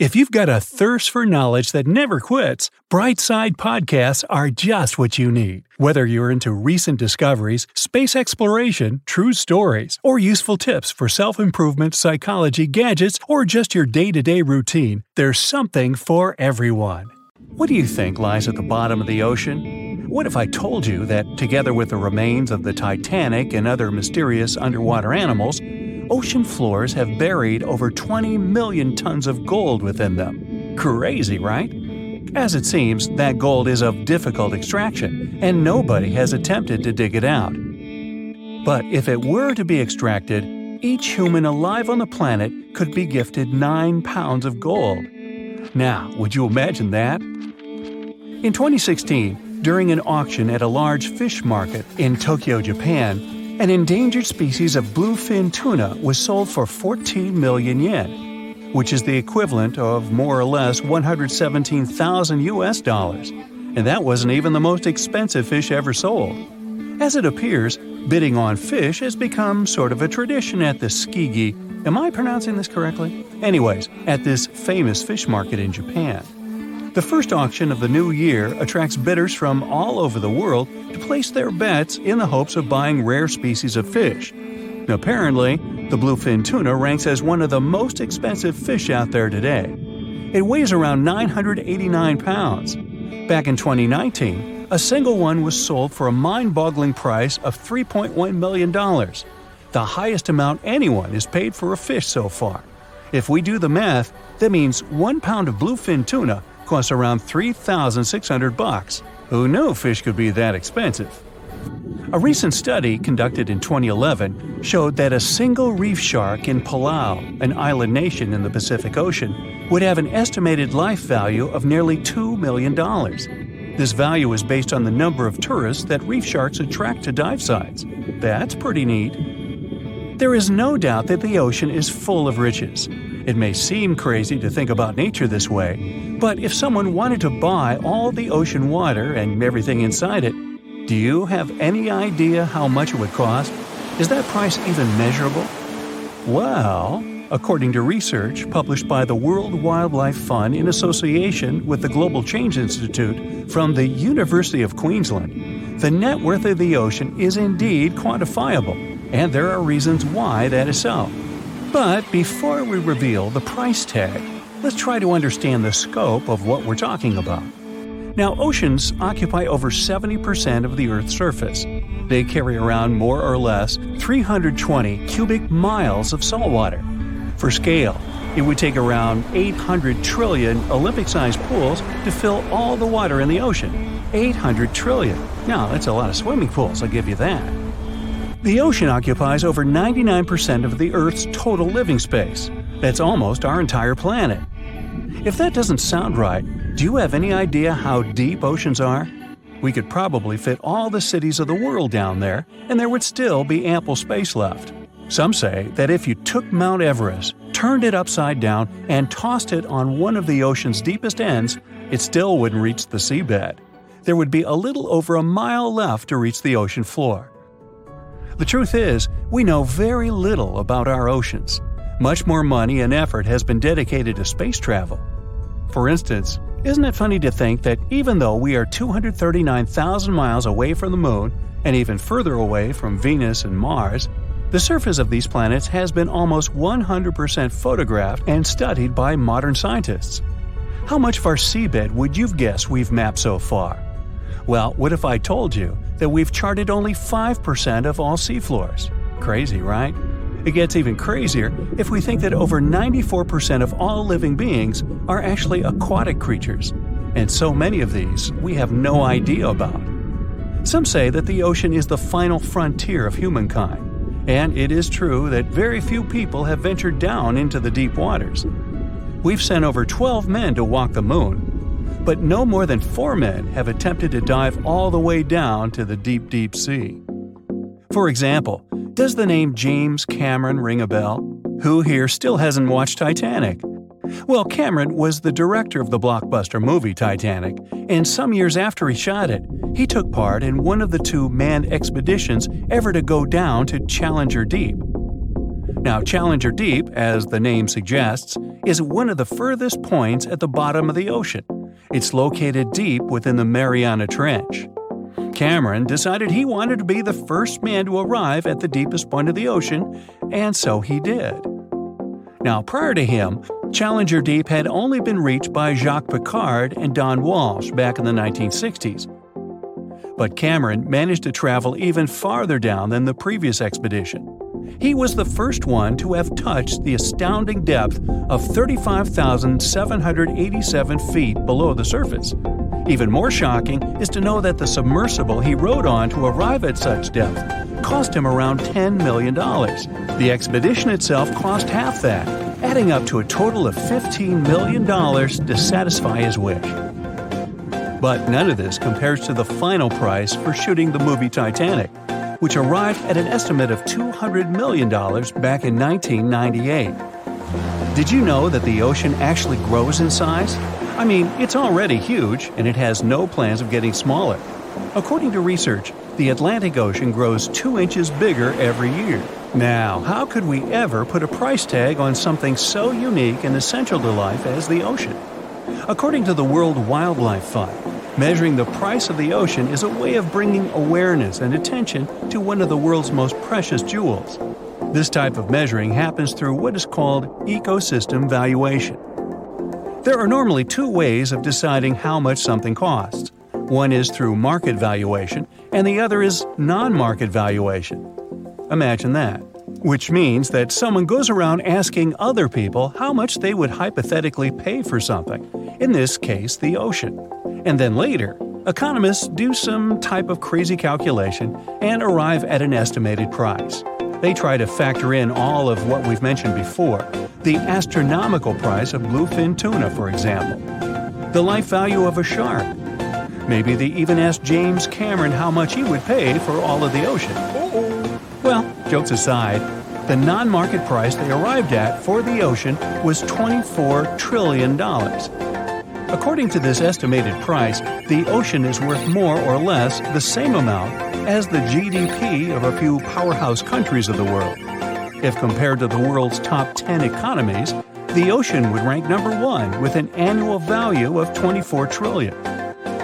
If you've got a thirst for knowledge that never quits, Brightside Podcasts are just what you need. Whether you're into recent discoveries, space exploration, true stories, or useful tips for self improvement, psychology, gadgets, or just your day to day routine, there's something for everyone. What do you think lies at the bottom of the ocean? What if I told you that, together with the remains of the Titanic and other mysterious underwater animals, ocean floors have buried over 20 million tons of gold within them? Crazy, right? As it seems, that gold is of difficult extraction, and nobody has attempted to dig it out. But if it were to be extracted, each human alive on the planet could be gifted 9 pounds of gold. Now, would you imagine that? In 2016, during an auction at a large fish market in Tokyo, Japan, an endangered species of bluefin tuna was sold for 14 million yen, which is the equivalent of more or less 117,000 US dollars. And that wasn't even the most expensive fish ever sold. As it appears, bidding on fish has become sort of a tradition at the Tsukiji. Am I pronouncing this correctly? Anyways, at this famous fish market in Japan. The first auction of the new year attracts bidders from all over the world to place their bets in the hopes of buying rare species of fish. Apparently, the bluefin tuna ranks as one of the most expensive fish out there today. It weighs around 989 pounds. Back in 2019, a single one was sold for a mind boggling price of $3.1 million, the highest amount anyone has paid for a fish so far. If we do the math, that means one pound of bluefin tuna costs around 3,600 bucks. Who knew fish could be that expensive? A recent study conducted in 2011 showed that a single reef shark in Palau, an island nation in the Pacific Ocean, would have an estimated life value of nearly $2 million. This value is based on the number of tourists that reef sharks attract to dive sites. That's pretty neat. There is no doubt that the ocean is full of riches. It may seem crazy to think about nature this way, but if someone wanted to buy all the ocean water and everything inside it, do you have any idea how much it would cost? Is that price even measurable? Well, according to research published by the World Wildlife Fund in association with the Global Change Institute from the University of Queensland, the net worth of the ocean is indeed quantifiable, and there are reasons why that is so. But before we reveal the price tag, let's try to understand the scope of what we're talking about. Now, oceans occupy over 70% of the Earth's surface. They carry around more or less 320 cubic miles of salt water. For scale, it would take around 800 trillion Olympic sized pools to fill all the water in the ocean. 800 trillion. Now, that's a lot of swimming pools, I'll give you that. The ocean occupies over 99% of the Earth's total living space. That's almost our entire planet. If that doesn't sound right, do you have any idea how deep oceans are? We could probably fit all the cities of the world down there, and there would still be ample space left. Some say that if you took Mount Everest, turned it upside down, and tossed it on one of the ocean's deepest ends, it still wouldn't reach the seabed. There would be a little over a mile left to reach the ocean floor. The truth is, we know very little about our oceans. Much more money and effort has been dedicated to space travel. For instance, isn't it funny to think that even though we are 239,000 miles away from the Moon and even further away from Venus and Mars, the surface of these planets has been almost 100% photographed and studied by modern scientists? How much of our seabed would you guess we've mapped so far? Well, what if I told you that we've charted only 5% of all seafloors? Crazy, right? It gets even crazier if we think that over 94% of all living beings are actually aquatic creatures, and so many of these we have no idea about. Some say that the ocean is the final frontier of humankind, and it is true that very few people have ventured down into the deep waters. we've sent over 12 men to walk the moon, but no more than 4 men have attempted to dive all the way down to the deep, deep sea. For example, does the name James Cameron ring a bell? Who here still hasn't watched Titanic? Well, Cameron was the director of the blockbuster movie Titanic, and some years after he shot it, he took part in one of the two manned expeditions ever to go down to Challenger Deep. Now, Challenger Deep, as the name suggests, is one of the furthest points at the bottom of the ocean. It's located deep within the Mariana Trench. Cameron decided he wanted to be the first man to arrive at the deepest point of the ocean, and so he did. Now, prior to him, Challenger Deep had only been reached by Jacques Piccard and Don Walsh back in the 1960s. But Cameron managed to travel even farther down than the previous expedition. He was the first one to have touched the astounding depth of 35,787 feet below the surface. Even more shocking is to know that the submersible he rode on to arrive at such depth cost him around $10 million. The expedition itself cost half that, adding up to a total of $15 million to satisfy his wish. But none of this compares to the final price for shooting the movie Titanic, which arrived at an estimate of $200 million back in 1998. Did you know that the ocean actually grows in size? I mean, it's already huge, and it has no plans of getting smaller. According to research, the Atlantic Ocean grows 2 inches bigger every year. Now, how could we ever put a price tag on something so unique and essential to life as the ocean? According to the World Wildlife Fund, measuring the price of the ocean is a way of bringing awareness and attention to one of the world's most precious jewels. This type of measuring happens through what is called ecosystem valuation. There are normally two ways of deciding how much something costs. One is through market valuation, and the other is non market valuation. Imagine that. Which means that someone goes around asking other people how much they would hypothetically pay for something, in this case, the ocean. And then later, economists do some type of crazy calculation and arrive at an estimated price. They try to factor in all of what we've mentioned before the astronomical price of bluefin tuna, for example, the life value of a shark. Maybe they even asked James Cameron how much he would pay for all of the ocean. Well, jokes aside, the non market price they arrived at for the ocean was $24 trillion. According to this estimated price, the ocean is worth more or less the same amount as the GDP of a few powerhouse countries of the world. If compared to the world's top 10 economies, the ocean would rank number one with an annual value of 24 trillion.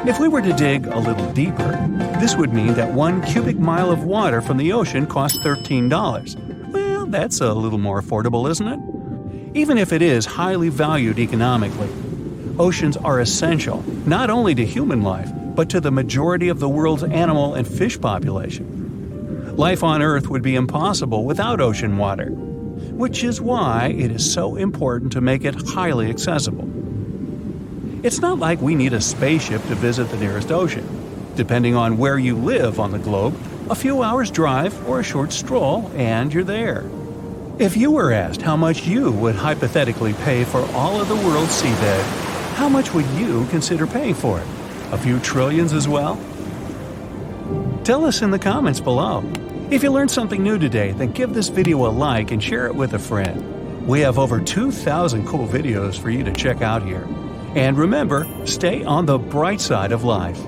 If we were to dig a little deeper, this would mean that one cubic mile of water from the ocean costs $13. Well, that's a little more affordable, isn't it? Even if it is highly valued economically, oceans are essential not only to human life, but to the majority of the world's animal and fish population. Life on Earth would be impossible without ocean water, which is why it is so important to make it highly accessible. It's not like we need a spaceship to visit the nearest ocean. Depending on where you live on the globe, a few hours' drive or a short stroll, and you're there. If you were asked how much you would hypothetically pay for all of the world's seabed, how much would you consider paying for it? A few trillions as well? Tell us in the comments below. If you learned something new today, then give this video a like and share it with a friend. We have over 2,000 cool videos for you to check out here. And remember, stay on the bright side of life.